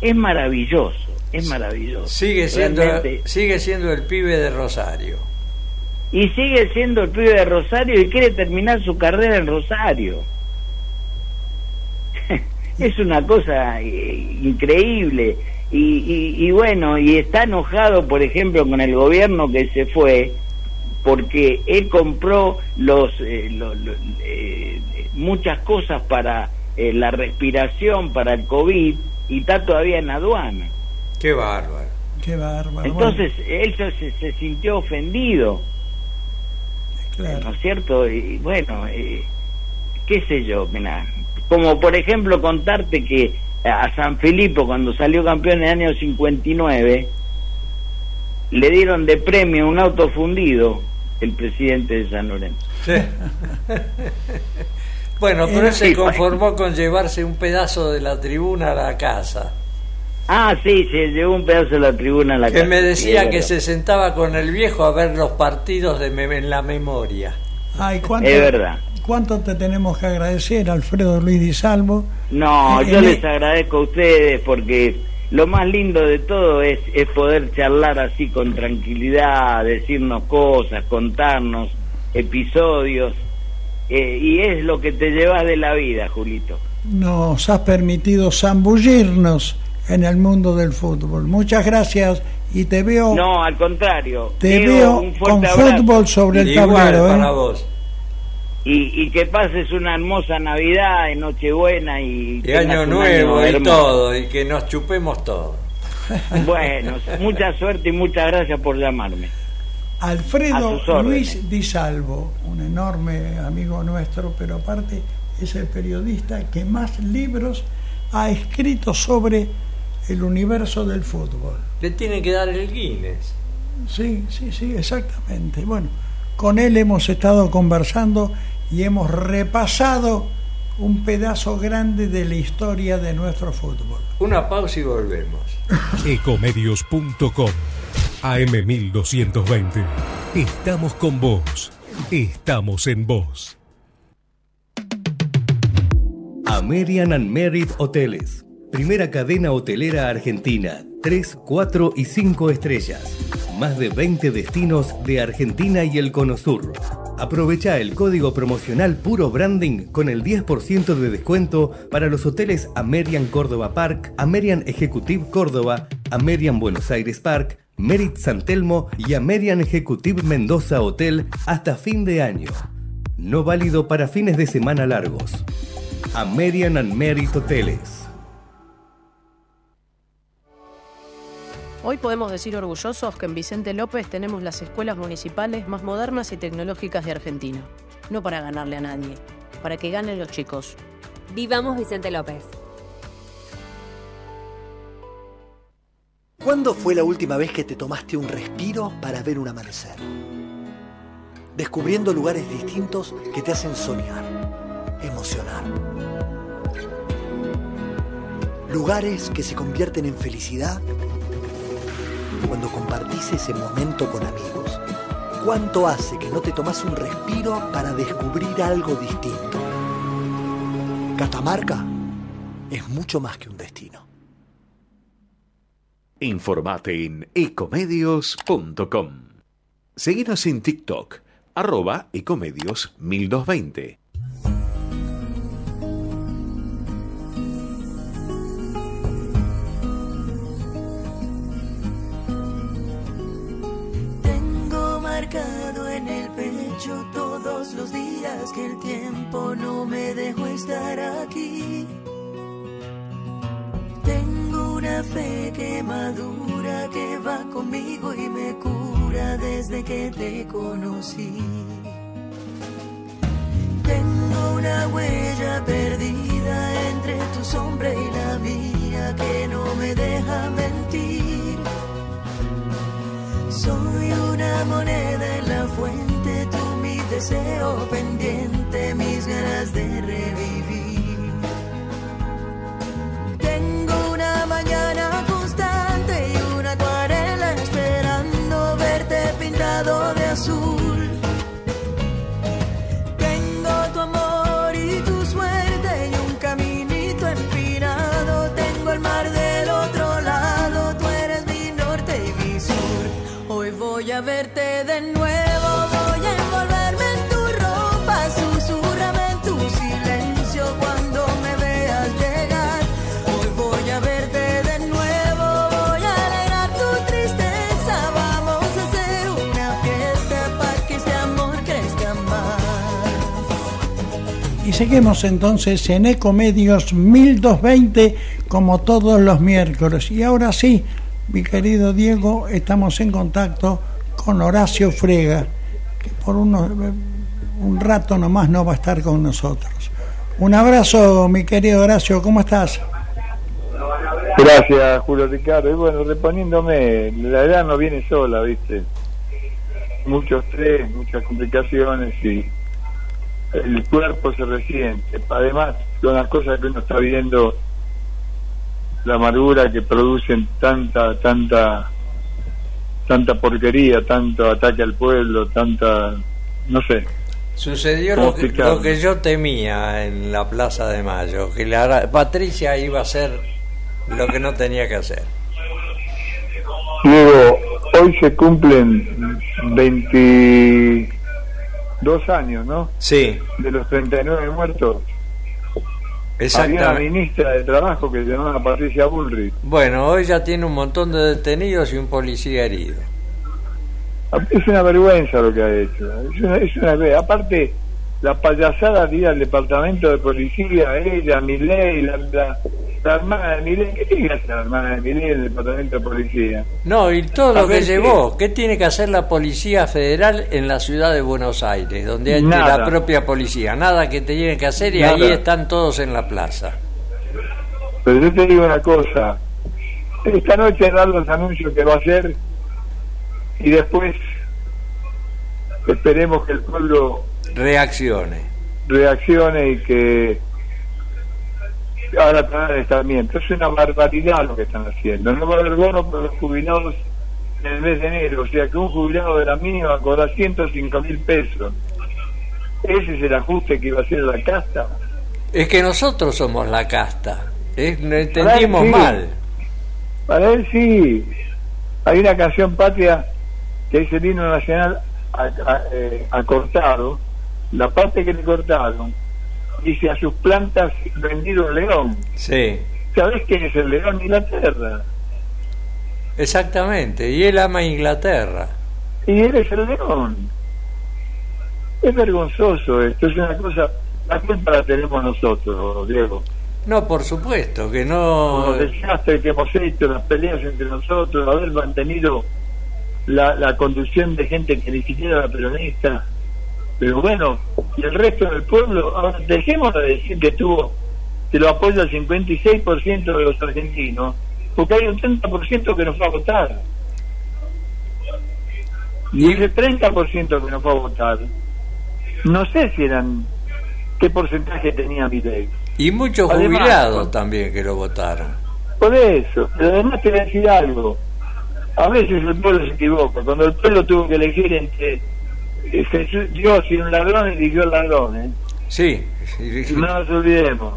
es maravilloso, es maravilloso. Sigue siendo, sigue siendo el pibe de Rosario. Y sigue siendo el pibe de Rosario y quiere terminar su carrera en Rosario. es una cosa eh, increíble. Y, y bueno, y está enojado, por ejemplo, con el gobierno que se fue, porque él compró los, eh, eh, muchas cosas para eh, la respiración, para el COVID, y está todavía en aduana. Qué bárbaro. Qué bárbaro. Entonces, él se, sintió ofendido. ¿No es cierto? Y bueno, qué sé yo, mira, como por ejemplo contarte que a San Filipo cuando salió campeón en el año 59 le dieron de premio un auto fundido el presidente de San Lorenzo. bueno, pero él se conformó con llevarse un pedazo de la tribuna a la casa. Ah, sí, se llevó un pedazo de la tribuna a la casa. Que me decía que se sentaba con el viejo a ver los partidos de en la memoria. Ay, ¿cuánto, es verdad. ¿Cuánto te tenemos que agradecer, Alfredo Luis Di Salvo? No, yo les agradezco a ustedes porque lo más lindo de todo es, es poder charlar así con tranquilidad, decirnos cosas, contarnos episodios, eh, y es lo que te llevas de la vida, Julito. Nos has permitido zambullirnos en el mundo del fútbol. Muchas gracias y te veo. No, al contrario. Te veo con fútbol sobre el tablero. ¿eh? Para vos y, que pases una hermosa Navidad y Nochebuena y, y Año Nuevo y todo, y que nos chupemos todo. Bueno, mucha suerte y muchas gracias por llamarme. Alfredo Luis Di Salvo, un enorme amigo nuestro, pero aparte es el periodista que más libros ha escrito sobre el universo del fútbol. Le tiene que dar el Guinness. Sí, sí, sí, exactamente. Bueno, con él hemos estado conversando y hemos repasado un pedazo grande de la historia de nuestro fútbol. Una pausa y volvemos. Ecomedios.com AM1220. Estamos con vos. Estamos en vos. American and Merit Hoteles. Primera cadena hotelera argentina. 3, 4 y 5 estrellas. Más de 20 destinos de Argentina y el Cono Sur Aprovecha el código promocional Puro Branding con el 10% de descuento para los hoteles Amerian Córdoba Park, Amerian Executive Córdoba, Amerian Buenos Aires Park, Merit San Telmo y Amerian Executive Mendoza Hotel hasta fin de año. No válido para fines de semana largos. Amerian and Merit Hoteles. Hoy podemos decir orgullosos que en Vicente López tenemos las escuelas municipales más modernas y tecnológicas de Argentina. No para ganarle a nadie, para que ganen los chicos. Vivamos Vicente López. ¿Cuándo fue la última vez que te tomaste un respiro para ver un amanecer? Descubriendo lugares distintos que te hacen soñar, emocionar. Lugares que se convierten en felicidad cuando compartís ese momento con amigos? ¿Cuánto hace que no te tomas un respiro para descubrir algo distinto? Catamarca es mucho más que un destino. Informate en ecomedios.com. Seguinos en TikTok, arroba ecomedios 1220. Que el tiempo no me dejó estar aquí. Tengo una fe que madura, que va conmigo y me cura desde que te conocí. Tengo una huella perdida entre tu sombra y la mía que no me deja mentir. Soy una moneda en la fuente, deseo pendiente, mis ganas de revivir. Tengo una mañana seguimos entonces en Ecomedios 1220 como todos los miércoles. Y ahora sí, mi querido Diego, estamos en contacto con Horacio Frega, que por unos, un rato nomás no va a estar con nosotros. Un abrazo, mi querido Horacio, ¿cómo estás? Gracias, Julio Ricardo. Y bueno, reponiéndome, la edad no viene sola, ¿viste? Mucho estrés, muchas complicaciones y el cuerpo se resiente. Además, con las cosas que uno está viendo, la amargura que producen tanta, tanta, tanta porquería, tanto ataque al pueblo, tanta, no sé. Sucedió ¿Cómo lo que, lo que yo temía en la Plaza de Mayo, que la, Patricia iba a hacer lo que no tenía que hacer. Diego, hoy se cumplen 22 años, ¿no? Sí, De los 39 muertos. Había una ministra de Trabajo que se llamaba Patricia Bullrich. Bueno, hoy ya tiene un montón de detenidos y un policía herido. Es una vergüenza lo que ha hecho. Es una, es una- aparte, la payasada de ir al departamento de policía, ella, Miley, la, la, la hermana de Miley. ¿Qué tiene que hacer la hermana de Miley en el departamento de policía? No, y todo lo que llevó, ¿qué tiene que hacer la Policía Federal en la ciudad de Buenos Aires, donde hay la propia policía? Nada que te tiene que hacer y Nada. ahí están todos en la plaza. Pero yo te digo una cosa. Esta noche dar los anuncios que va a hacer y después esperemos que el pueblo Reaccione. reaccione y que ahora traen el estamento. Es una barbaridad lo que están haciendo. No va a haber bono para los jubilados en el mes de enero. O sea que un jubilado de la mínima va a cobrar 105 mil pesos. Ese es el ajuste que iba a hacer la casta. Es que nosotros somos la casta. ¿eh? No entendimos sí. mal. Para él sí. Hay una canción patria que es el himno nacional a, a- eh, a Cortado. La parte que le cortaron dice a sus plantas vendido el león. Sí, ¿Sabés quién es el león? Inglaterra. exactamente. Y él ama Inglaterra. Y él es el león. Es vergonzoso esto, es una cosa. La culpa la tenemos nosotros, Diego. No, por supuesto, que Por no... los desastres que hemos hecho, las peleas entre nosotros, haber mantenido la, la conducción de gente que ni siquiera era peronista. Pero bueno, y el resto del pueblo, ahora dejemos de decir que tuvo, que lo apoya el 56% de los argentinos, porque hay un 30% que nos va a votar. Y ese 30% que nos va a votar, no sé si eran, qué porcentaje tenía mi ley. Y muchos Además, jubilados también que lo votaron. Por eso, pero además te voy a decir algo. A veces el pueblo se equivoca. Cuando el pueblo tuvo que elegir entre Dios y un ladrón, eligió al ladrón. ¿eh? Sí, sí, No nos olvidemos.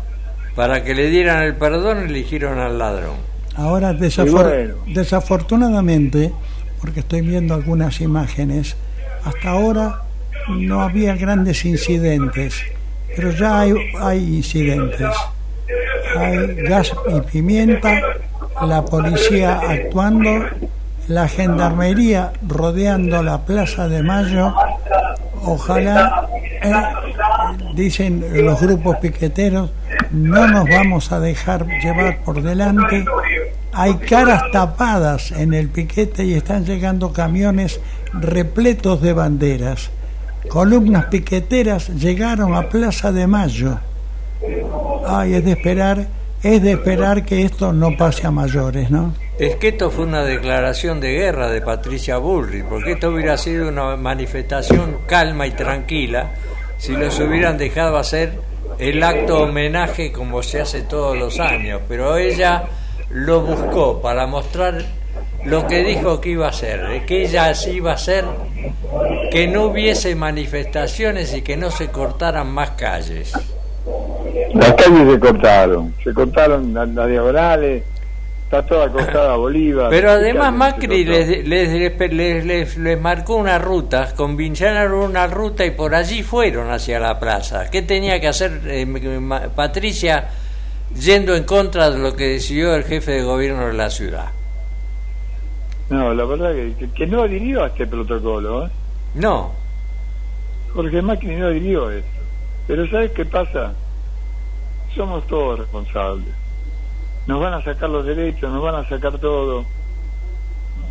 para que le dieran el perdón eligieron al ladrón. Ahora, desafor- bueno. desafortunadamente, porque estoy viendo algunas imágenes, hasta ahora no había grandes incidentes, pero ya hay, hay incidentes. Hay gas y pimienta, la policía actuando, la gendarmería rodeando la Plaza de Mayo. Ojalá, eh, dicen los grupos piqueteros, no nos vamos a dejar llevar por delante. Hay caras tapadas en el piquete y están llegando camiones repletos de banderas. Columnas piqueteras llegaron a Plaza de Mayo. Ay, es de esperar, es de esperar que esto no pase a mayores, ¿no? Es que esto fue una declaración de guerra de Patricia Bullrich, porque esto hubiera sido una manifestación calma y tranquila si los hubieran dejado hacer el acto homenaje como se hace todos los años, pero ella lo buscó para mostrar lo que dijo que iba a hacer, que ella iba a hacer que no hubiese manifestaciones y que no se cortaran más calles. Las calles se cortaron, se cortaron las diagonales, está toda acostada Bolívar. Pero además Macri les, les, les, les- marcó una ruta, convencionaron una ruta y por allí fueron hacia la plaza. ¿Qué tenía que hacer eh, Patricia yendo en contra de lo que decidió el jefe de gobierno de la ciudad? No, la verdad que, que, que no adhirió a este protocolo, ¿eh? No, Jorge Macri no adhirió a eso. Pero ¿sabes qué pasa? Somos todos responsables. Nos van a sacar los derechos, nos van a sacar todo.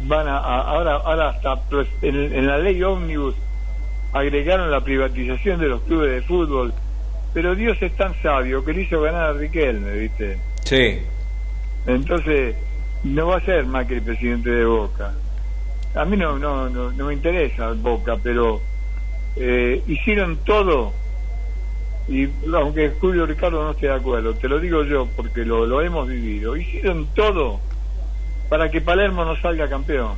Van a, a- ahora, ahora hasta en, en la ley ómnibus agregaron la privatización de los clubes de fútbol. Pero Dios es tan sabio que le hizo ganar a Riquelme, ¿viste? sí. Entonces, no va a ser Macri presidente de Boca. A mí no, no, no, no me interesa Boca, pero eh, hicieron todo, y aunque Julio Ricardo no esté de acuerdo, te lo digo yo porque lo, lo hemos vivido, hicieron todo para que Palermo no salga campeón.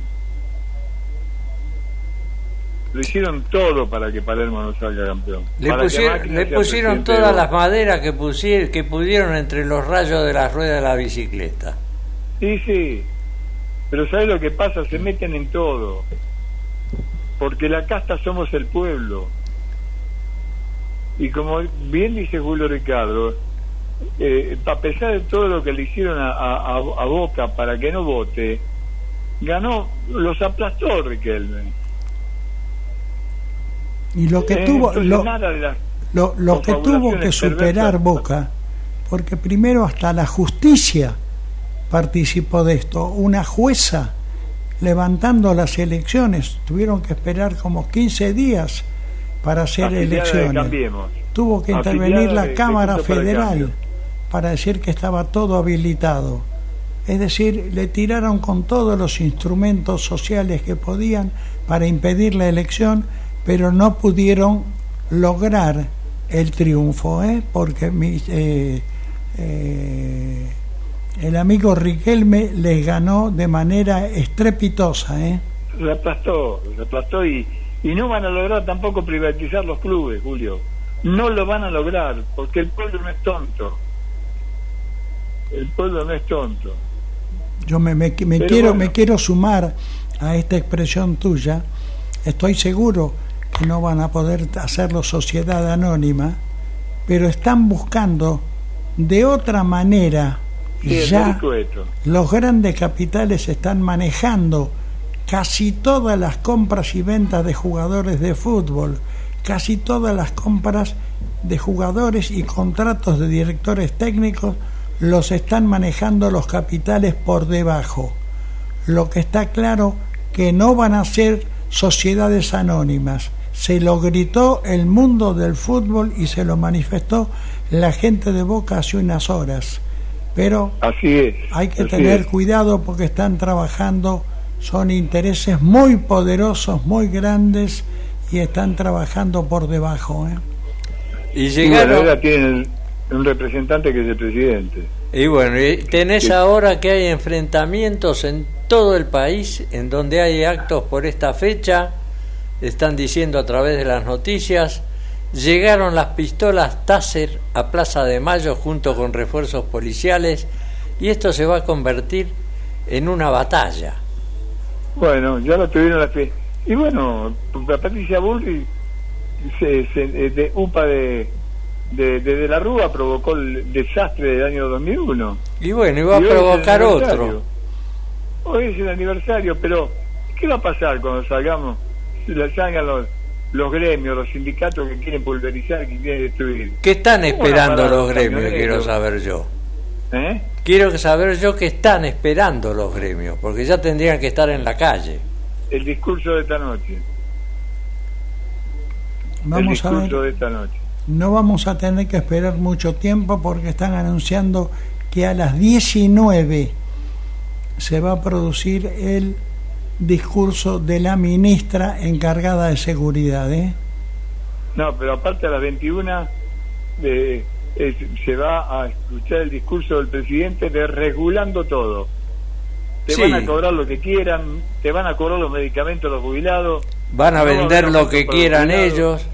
Lo hicieron todo para que Palermo no salga campeón. Le pusieron, le pusieron de todas las maderas que, pusier- que pudieron entre los rayos de las ruedas de la bicicleta. Sí, sí. Pero ¿sabes lo que pasa? Se meten en todo. Porque la casta somos el pueblo. Y como bien dice Julio Ricardo, eh, a pesar de todo lo que le hicieron a, a- a- Boca para que no vote, ganó, los aplastó Riquelme. Y lo que Eh, tuvo, lo, lo, lo que tuvo que superar perversas. Boca, porque primero hasta la justicia participó de esto, una jueza levantando las elecciones, tuvieron que esperar como 15 días para hacer elecciones. Tuvo que intervenir la de Cámara Federal para decir que estaba todo habilitado. Es decir, le tiraron con todos los instrumentos sociales que podían para impedir la elección, pero no pudieron lograr el triunfo, ¿eh? porque mi- eh, eh, el amigo Riquelme les ganó de manera estrepitosa. ¿eh? Se aplastó, se aplastó y, y no van a lograr tampoco privatizar los clubes, Julio. No lo van a lograr, porque el pueblo no es tonto. El pueblo no es tonto. Yo me, me- me quiero, bueno. me quiero sumar a esta expresión tuya. Estoy seguro que no van a poder hacerlo sociedad anónima, pero están buscando de otra manera Sí, ya los grandes capitales están manejando casi todas las compras y ventas de jugadores de fútbol, casi todas las compras de jugadores y contratos de directores técnicos los están manejando los capitales por debajo. Lo que está claro que no van a ser sociedades anónimas. Se lo gritó el mundo del fútbol y se lo manifestó la gente de Boca hace unas horas. Pero Así es. hay que tener es. cuidado porque están trabajando, son intereses muy poderosos, muy grandes y están trabajando por debajo. ¿eh? Y Y bueno, llegaron... ahora tienen un representante que es el presidente. Y bueno, y tenés Sí. ahora que hay enfrentamientos en todo el país, en donde hay actos por esta fecha, están diciendo a través de las noticias, llegaron las pistolas Taser a Plaza de Mayo junto con refuerzos policiales y esto se va a convertir en una batalla. Bueno, ya lo tuvieron la fe. Y bueno, Patricia Bullrich, se, se- eh, de UPA de, de, de, de la Rúa provocó el desastre del año 2001. Y bueno, y va a Y el provocar otro. hoy es el aniversario, pero ¿qué va a pasar cuando salgamos, salgan los, los gremios, los sindicatos que quieren pulverizar, que quieren destruir? ¿Qué están ¿Cómo van a esperando los gremios? Quiero saber yo. ¿Eh? Quiero saber yo qué están esperando los gremios, porque ya tendrían que estar en la calle. El discurso de esta noche. el Vamos a discurso ver. de esta noche. No vamos a tener que esperar mucho tiempo porque están anunciando que a las 19 se va a producir el discurso de la ministra encargada de seguridad. ¿eh? No, pero aparte a las 21 eh, es- se va a escuchar el discurso del presidente de regulando todo. Te Sí. van a cobrar lo que quieran, te van a cobrar los medicamentos los jubilados. Van a vender lo que quieran ellos,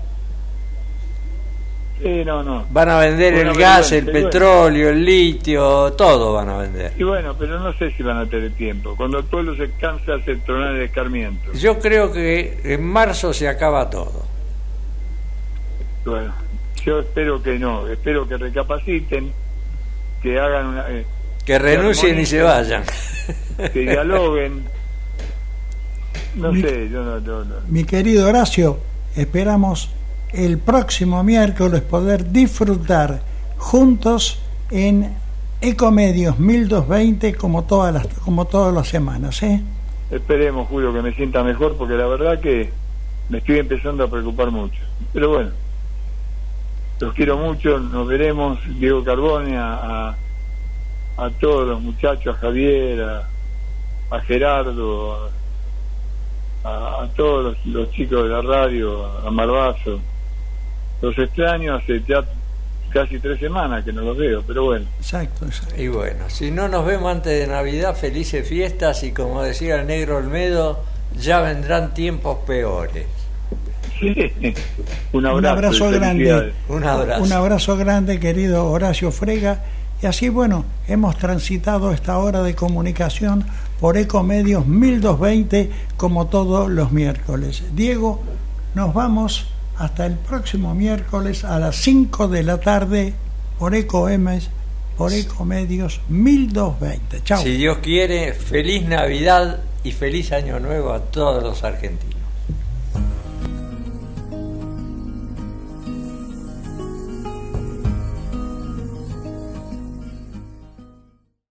Eh, no, no. van a vender el gas, el bueno. petróleo, el litio, todo van a vender. Y bueno, pero no sé si van a tener tiempo. Cuando el pueblo se cansa, se tronar el escarmiento. Yo creo que en marzo se acaba todo. Bueno, yo espero que no. Espero que recapaciten, que hagan una. eh, Que renuncien y se vayan. que dialoguen. No Mi- sé, yo no, no, no. Mi querido Horacio, esperamos el próximo miércoles poder disfrutar juntos en Ecomedios 1220 como todas las como todas las semanas, ¿eh? Esperemos, Julio, que me sienta mejor, porque la verdad que me estoy empezando a preocupar mucho. Pero bueno, los quiero mucho, nos veremos, Diego Carbone, a, a, a todos los muchachos, a Javier, a, a Gerardo, a, a todos los, los chicos de la radio, a Marbazo. Los extraño hace ya casi tres semanas que no los veo, pero bueno. Exacto, exacto. Y bueno, si no nos vemos antes de Navidad, felices fiestas y como decía el negro Olmedo, ya vendrán tiempos peores. Un abrazo, Un abrazo y grande. Un abrazo. Un abrazo grande, querido Horacio Frega. Y así, bueno, hemos transitado esta hora de comunicación por Ecomedios 1220 como todos los miércoles. Diego, nos vamos hasta el próximo miércoles a las 5 de la tarde por Ecoemes, por Ecomedios 1220. Chao. Si Dios quiere, feliz Navidad y feliz Año Nuevo a todos los argentinos.